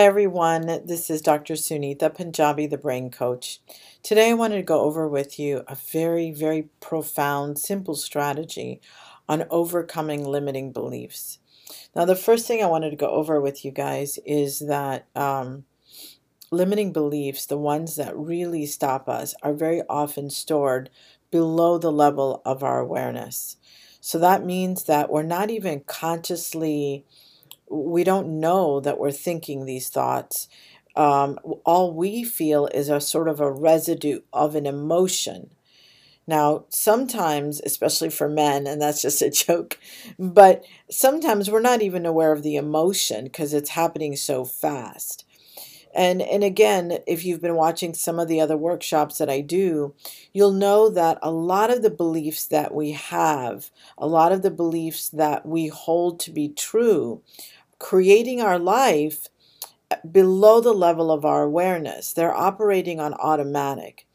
Hi everyone, this is Dr. Sunita Punjabi, the Brain Coach. Today I wanted to go over with you a very, very profound, simple strategy on overcoming limiting beliefs. Now, the first thing I wanted to go over with you guys is that um, limiting beliefs, the ones that really stop us, are very often stored below the level of our awareness. So that means that we're not even consciously we don't know that we're thinking these thoughts. Um, all we feel is a sort of a residue of an emotion. Now, sometimes, especially for men, and that's just a joke, but sometimes we're not even aware of the emotion because it's happening so fast. And and again, if you've been watching some of the other workshops that I do, you'll know that a lot of the beliefs that we have, a lot of the beliefs that we hold to be true creating our life below the level of our awareness. They're operating on automatic.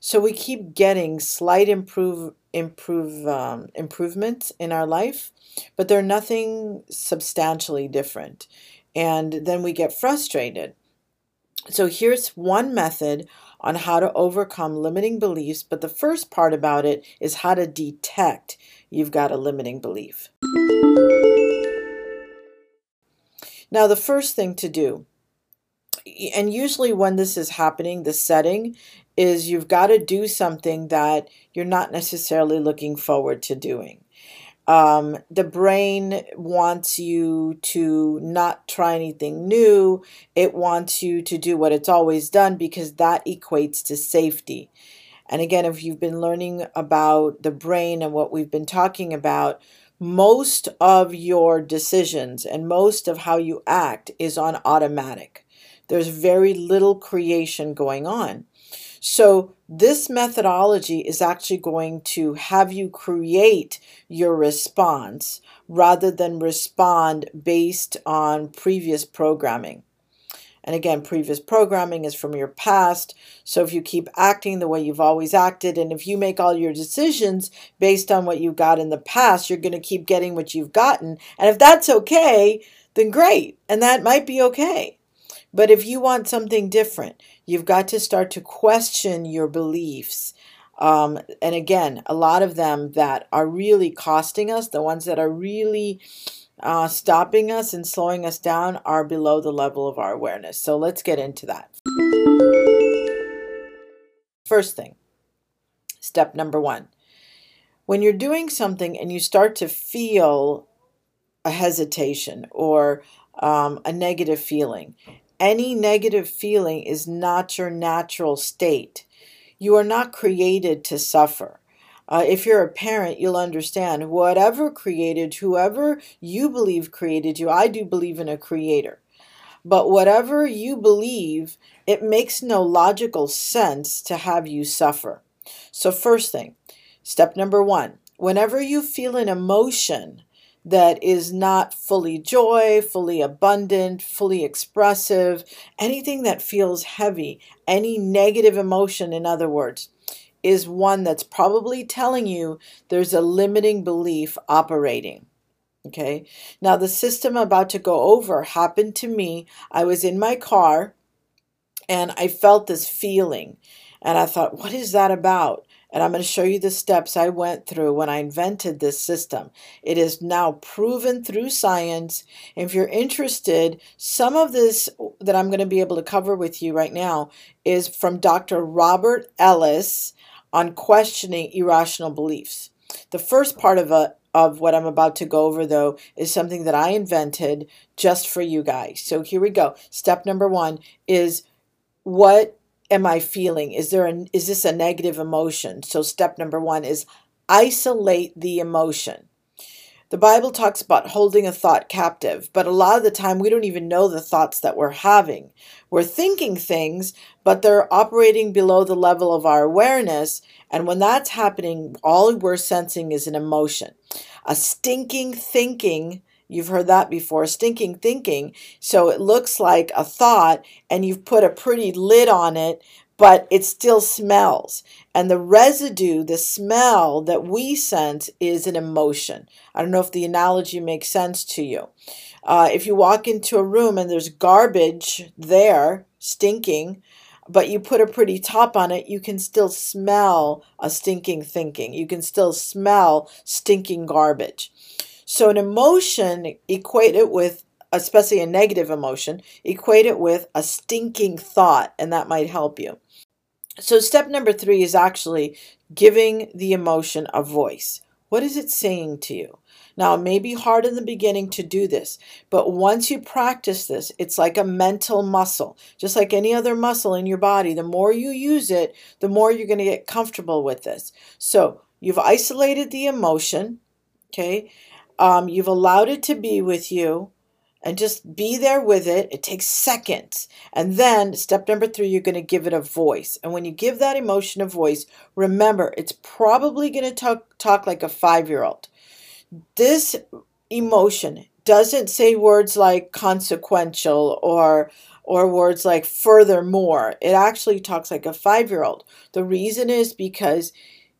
So we keep getting slight improve improve um, improvements in our life, but they're nothing substantially different. And then we get frustrated. So here's one method on how to overcome limiting beliefs, but the first part about it is how to detect you've got a limiting belief. Now, the first thing to do, and usually when this is happening, the setting is you've got to do something that you're not necessarily looking forward to doing. Um, the brain wants you to not try anything new. It wants you to do what it's always done because that equates to safety. And again, if you've been learning about the brain and what we've been talking about, most of your decisions and most of how you act is on automatic. There's very little creation going on. So, this methodology is actually going to have you create your response rather than respond based on previous programming. And again, previous programming is from your past. So if you keep acting the way you've always acted, and if you make all your decisions based on what you got in the past, you're going to keep getting what you've gotten. And if that's okay, then great. And that might be okay. But if you want something different, you've got to start to question your beliefs. Um, and again, a lot of them that are really costing us, the ones that are really uh, stopping us and slowing us down are below the level of our awareness. So let's get into that. First thing, step number one. When you're doing something and you start to feel a hesitation or um, a negative feeling, any negative feeling is not your natural state. You are not created to suffer. Uh, if you're a parent, you'll understand whatever created, whoever you believe created you, I do believe in a creator. But whatever you believe, it makes no logical sense to have you suffer. So, first thing, step number one whenever you feel an emotion that is not fully joy, fully abundant, fully expressive, anything that feels heavy, any negative emotion, in other words, is one that's probably telling you there's a limiting belief operating. Okay. Now, the system I'm about to go over happened to me. I was in my car and I felt this feeling. And I thought, what is that about? And I'm going to show you the steps I went through when I invented this system. It is now proven through science. If you're interested, some of this that I'm going to be able to cover with you right now is from Dr. Robert Ellis on questioning irrational beliefs. The first part of a of what I'm about to go over though is something that I invented just for you guys. So here we go. Step number 1 is what am I feeling? Is there a is this a negative emotion? So step number 1 is isolate the emotion. The Bible talks about holding a thought captive, but a lot of the time we don't even know the thoughts that we're having. We're thinking things, but they're operating below the level of our awareness. And when that's happening, all we're sensing is an emotion. A stinking thinking, you've heard that before, stinking thinking. So it looks like a thought, and you've put a pretty lid on it, but it still smells. And the residue, the smell that we sense, is an emotion. I don't know if the analogy makes sense to you. Uh, if you walk into a room and there's garbage there, stinking, but you put a pretty top on it, you can still smell a stinking thinking. You can still smell stinking garbage. So, an emotion, equate it with, especially a negative emotion, equate it with a stinking thought, and that might help you. So, step number three is actually giving the emotion a voice. What is it saying to you? Now, it may be hard in the beginning to do this, but once you practice this, it's like a mental muscle. Just like any other muscle in your body, the more you use it, the more you're going to get comfortable with this. So, you've isolated the emotion, okay? Um, you've allowed it to be with you and just be there with it. It takes seconds. And then, step number three, you're going to give it a voice. And when you give that emotion a voice, remember, it's probably going to talk, talk like a five year old. This emotion doesn't say words like consequential or or words like furthermore. It actually talks like a five year old. The reason is because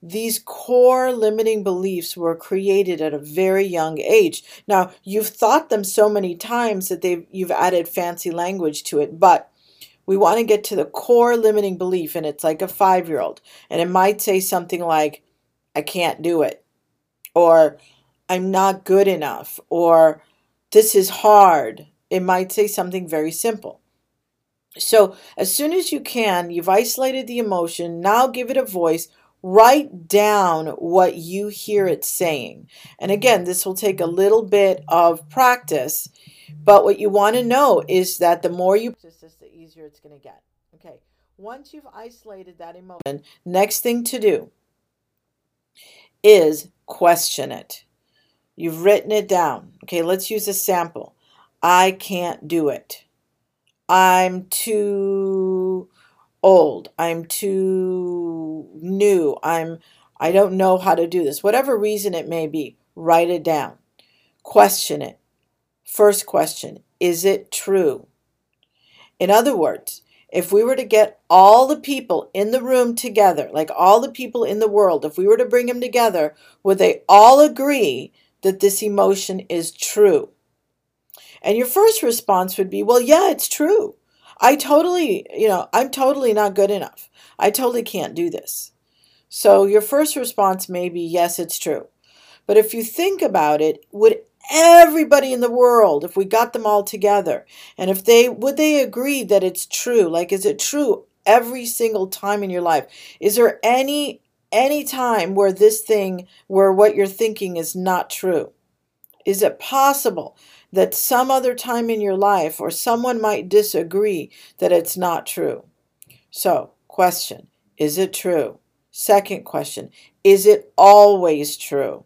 these core limiting beliefs were created at a very young age. Now, you've thought them so many times that they've you've added fancy language to it, but we want to get to the core limiting belief and it's like a 5-year-old. And it might say something like I can't do it or I'm not good enough or this is hard. It might say something very simple. So, as soon as you can, you've isolated the emotion, now give it a voice write down what you hear it saying. And again, this will take a little bit of practice, but what you want to know is that the more you practice the easier it's going to get. Okay, once you've isolated that emotion, next thing to do is question it. You've written it down. Okay, let's use a sample. I can't do it. I'm too old. I'm too new. I'm I don't know how to do this. Whatever reason it may be, write it down. Question it. First question, is it true? In other words, if we were to get all the people in the room together, like all the people in the world, if we were to bring them together, would they all agree that this emotion is true? And your first response would be, well, yeah, it's true. I totally, you know, I'm totally not good enough. I totally can't do this. So your first response may be, yes, it's true. But if you think about it, would everybody in the world, if we got them all together, and if they, would they agree that it's true? Like, is it true every single time in your life? Is there any, any time where this thing, where what you're thinking is not true? Is it possible that some other time in your life or someone might disagree that it's not true. So, question Is it true? Second question Is it always true?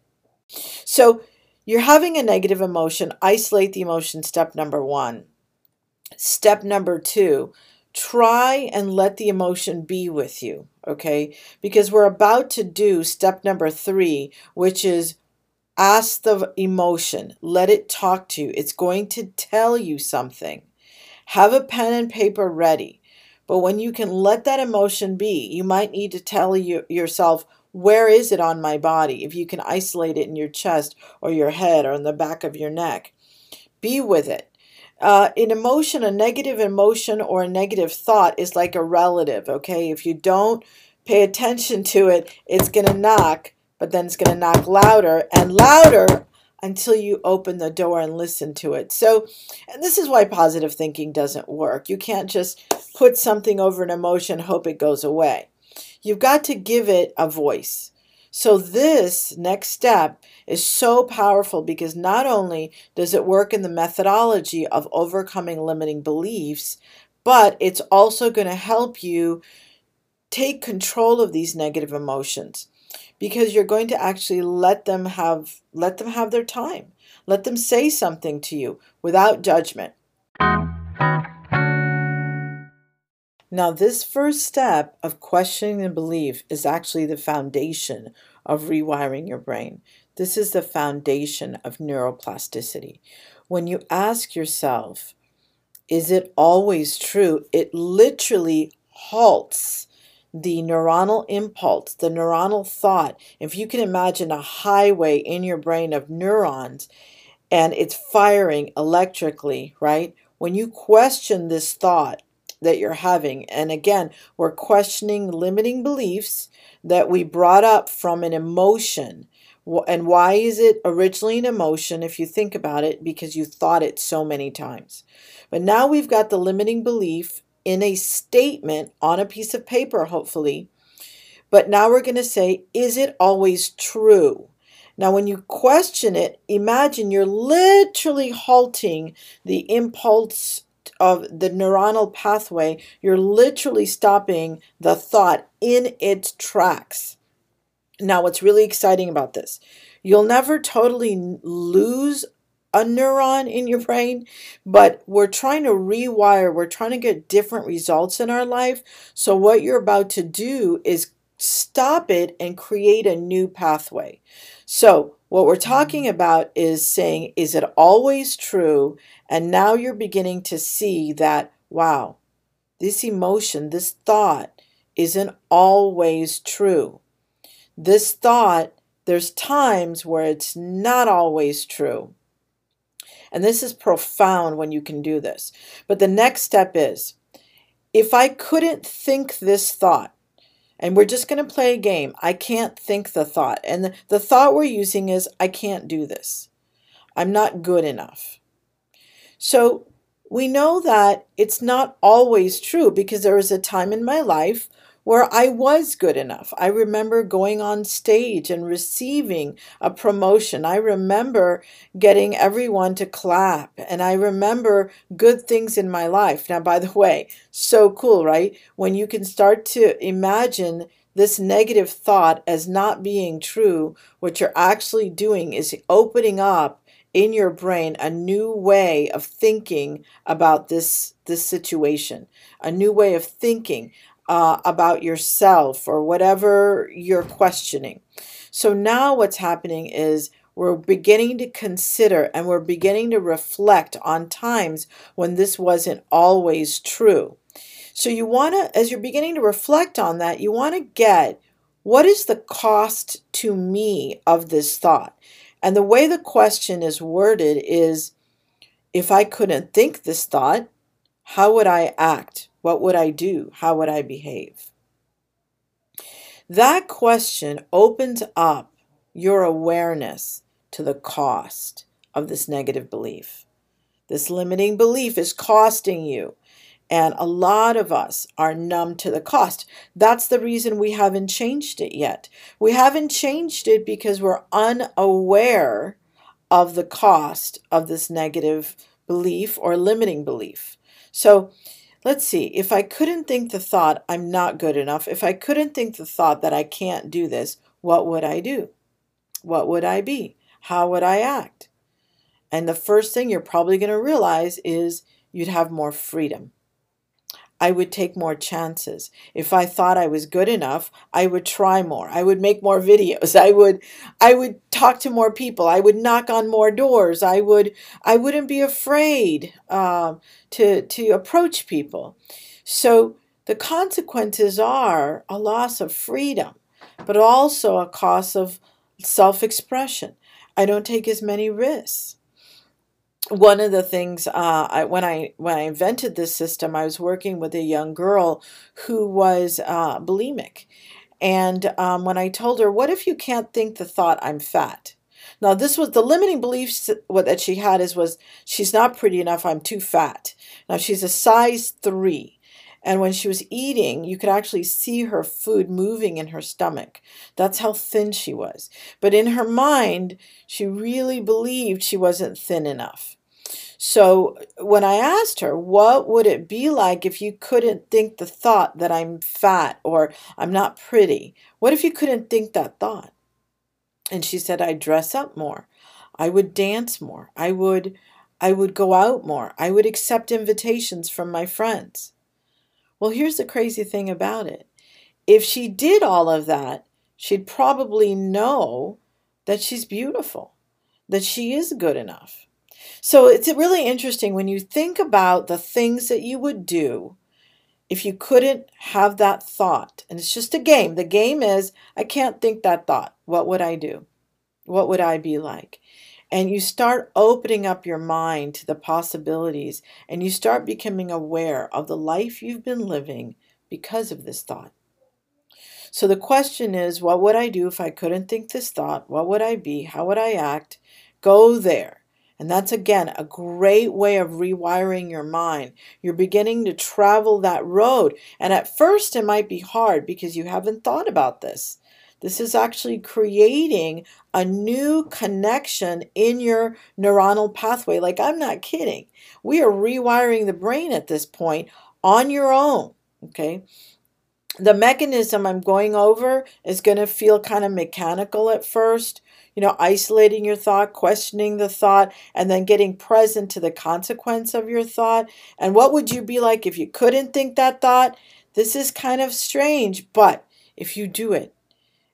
So, you're having a negative emotion, isolate the emotion, step number one. Step number two, try and let the emotion be with you, okay? Because we're about to do step number three, which is Ask the emotion, let it talk to you. It's going to tell you something. Have a pen and paper ready. But when you can let that emotion be, you might need to tell you, yourself, where is it on my body? If you can isolate it in your chest or your head or in the back of your neck, be with it. Uh, an emotion, a negative emotion or a negative thought is like a relative, okay? If you don't pay attention to it, it's going to knock but then it's going to knock louder and louder until you open the door and listen to it. So, and this is why positive thinking doesn't work. You can't just put something over an emotion, hope it goes away. You've got to give it a voice. So, this next step is so powerful because not only does it work in the methodology of overcoming limiting beliefs, but it's also going to help you take control of these negative emotions because you're going to actually let them have let them have their time. Let them say something to you without judgment. Now, this first step of questioning the belief is actually the foundation of rewiring your brain. This is the foundation of neuroplasticity. When you ask yourself, is it always true? It literally halts the neuronal impulse, the neuronal thought, if you can imagine a highway in your brain of neurons and it's firing electrically, right? When you question this thought that you're having, and again, we're questioning limiting beliefs that we brought up from an emotion. And why is it originally an emotion if you think about it? Because you thought it so many times. But now we've got the limiting belief in a statement on a piece of paper, hopefully. But now we're going to say, is it always true? Now, when you question it, imagine you're literally halting the impulse of the neuronal pathway. You're literally stopping the thought in its tracks. Now, what's really exciting about this, you'll never totally lose a neuron in your brain, but we're trying to rewire, we're trying to get different results in our life. So, what you're about to do is stop it and create a new pathway. So, what we're talking mm. about is saying, is it always true? And now you're beginning to see that, wow, this emotion, this thought isn't always true. This thought, there's times where it's not always true. And this is profound when you can do this. But the next step is if I couldn't think this thought, and we're just going to play a game, I can't think the thought. And the, the thought we're using is I can't do this. I'm not good enough. So we know that it's not always true because there was a time in my life where I was good enough. I remember going on stage and receiving a promotion. I remember getting everyone to clap, and I remember good things in my life. Now, by the way, so cool, right? When you can start to imagine this negative thought as not being true, what you're actually doing is opening up in your brain a new way of thinking about this this situation a new way of thinking uh, about yourself or whatever you're questioning. So now what's happening is we're beginning to consider and we're beginning to reflect on times when this wasn't always true. So you want to, as you're beginning to reflect on that, you want to get what is the cost to me of this thought? And the way the question is worded is if I couldn't think this thought, how would I act? What would I do? How would I behave? That question opens up your awareness to the cost of this negative belief. This limiting belief is costing you. And a lot of us are numb to the cost. That's the reason we haven't changed it yet. We haven't changed it because we're unaware of the cost of this negative belief or limiting belief. So Let's see, if I couldn't think the thought, I'm not good enough, if I couldn't think the thought that I can't do this, what would I do? What would I be? How would I act? And the first thing you're probably going to realize is you'd have more freedom. I would take more chances. If I thought I was good enough, I would try more. I would make more videos. I would I would talk to more people. I would knock on more doors. I would I wouldn't be afraid uh, to to approach people. So the consequences are a loss of freedom, but also a cost of self-expression. I don't take as many risks one of the things uh, I, when I when I invented this system, I was working with a young girl who was uh, bulimic, and um, when I told her, "What if you can't think the thought I'm fat?" Now this was the limiting beliefs that she had is was she's not pretty enough. I'm too fat. Now she's a size three. And when she was eating, you could actually see her food moving in her stomach. That's how thin she was. But in her mind, she really believed she wasn't thin enough. So when I asked her, what would it be like if you couldn't think the thought that I'm fat or I'm not pretty? What if you couldn't think that thought? And she said, I'd dress up more. I would dance more. I would I would go out more. I would accept invitations from my friends. Well, here's the crazy thing about it. If she did all of that, she'd probably know that she's beautiful, that she is good enough. So it's really interesting when you think about the things that you would do if you couldn't have that thought, and it's just a game, the game is I can't think that thought. What would I do? What would I be like? And you start opening up your mind to the possibilities and you start becoming aware of the life you've been living because of this thought. So the question is what would I do if I couldn't think this thought? What would I be? How would I act? Go there. And that's again a great way of rewiring your mind. You're beginning to travel that road. And at first, it might be hard because you haven't thought about this. This is actually creating a new connection in your neuronal pathway. Like, I'm not kidding. We are rewiring the brain at this point on your own. Okay. The mechanism I'm going over is going to feel kind of mechanical at first you know, isolating your thought, questioning the thought, and then getting present to the consequence of your thought. And what would you be like if you couldn't think that thought? This is kind of strange, but if you do it,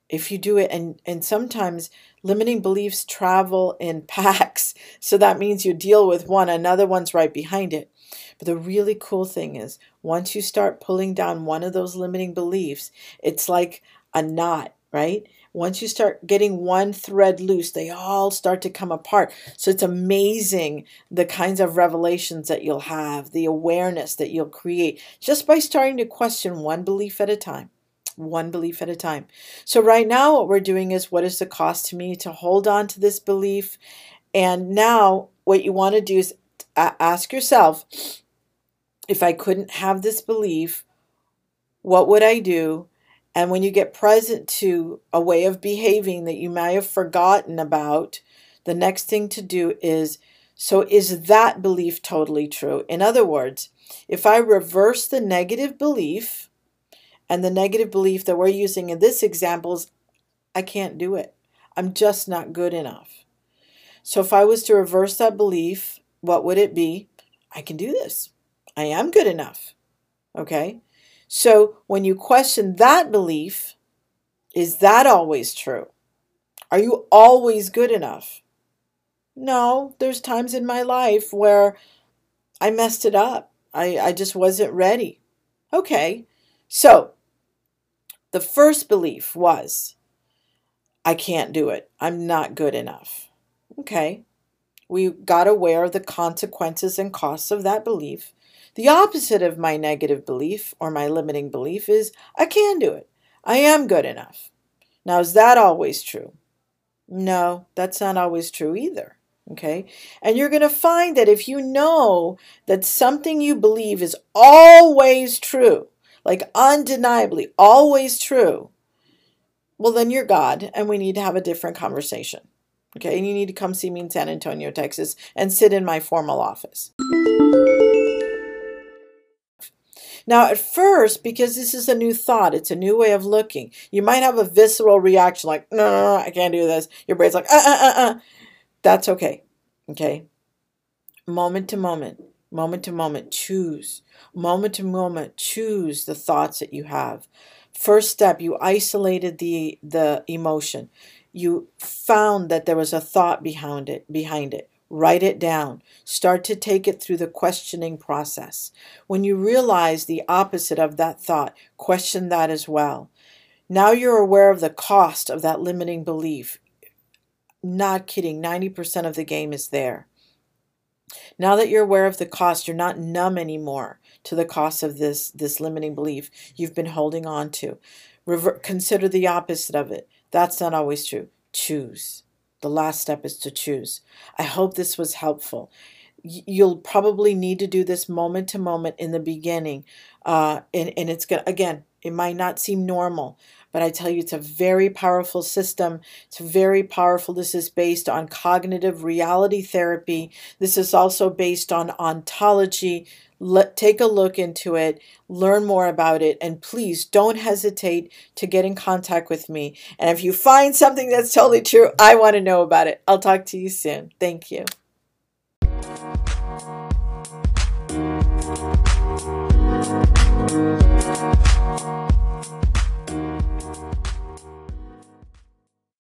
if you do it, and, and sometimes limiting beliefs travel in packs. So that means you deal with one, another one's right behind it. But the really cool thing is, once you start pulling down one of those limiting beliefs, it's like a knot, right? Once you start getting one thread loose, they all start to come apart. So it's amazing the kinds of revelations that you'll have, the awareness that you'll create just by starting to question one belief at a time. One belief at a time. So, right now, what we're doing is what is the cost to me to hold on to this belief? And now, what you want to do is ask yourself if I couldn't have this belief, what would I do? And when you get present to a way of behaving that you may have forgotten about, the next thing to do is so is that belief totally true? In other words, if I reverse the negative belief, and the negative belief that we're using in this example is I can't do it. I'm just not good enough. So if I was to reverse that belief, what would it be? I can do this. I am good enough. Okay? So when you question that belief, is that always true? Are you always good enough? No, there's times in my life where I messed it up. I, I just wasn't ready. Okay, so the first belief was I can't do it. I'm not good enough. Okay, we got aware of the consequences and costs of that belief. The opposite of my negative belief or my limiting belief is I can do it. I am good enough. Now, is that always true? No, that's not always true either. Okay. And you're going to find that if you know that something you believe is always true, like undeniably always true, well, then you're God and we need to have a different conversation. Okay. And you need to come see me in San Antonio, Texas and sit in my formal office. Now, at first, because this is a new thought, it's a new way of looking, you might have a visceral reaction like, no, I can't do this. Your brain's like, uh, uh, uh, uh. That's okay. Okay. Moment to moment, moment to moment, choose. Moment to moment, choose the thoughts that you have. First step, you isolated the, the emotion. You found that there was a thought behind it, behind it. Write it down. Start to take it through the questioning process. When you realize the opposite of that thought, question that as well. Now you're aware of the cost of that limiting belief. Not kidding, 90% of the game is there. Now that you're aware of the cost, you're not numb anymore to the cost of this, this limiting belief you've been holding on to. Rever- consider the opposite of it. That's not always true. Choose. The last step is to choose. I hope this was helpful. You'll probably need to do this moment to moment in the beginning. Uh, and, and it's to, again, it might not seem normal, but I tell you, it's a very powerful system. It's very powerful. This is based on cognitive reality therapy. This is also based on ontology, let, take a look into it, learn more about it, and please don't hesitate to get in contact with me. And if you find something that's totally true, I want to know about it. I'll talk to you soon. Thank you.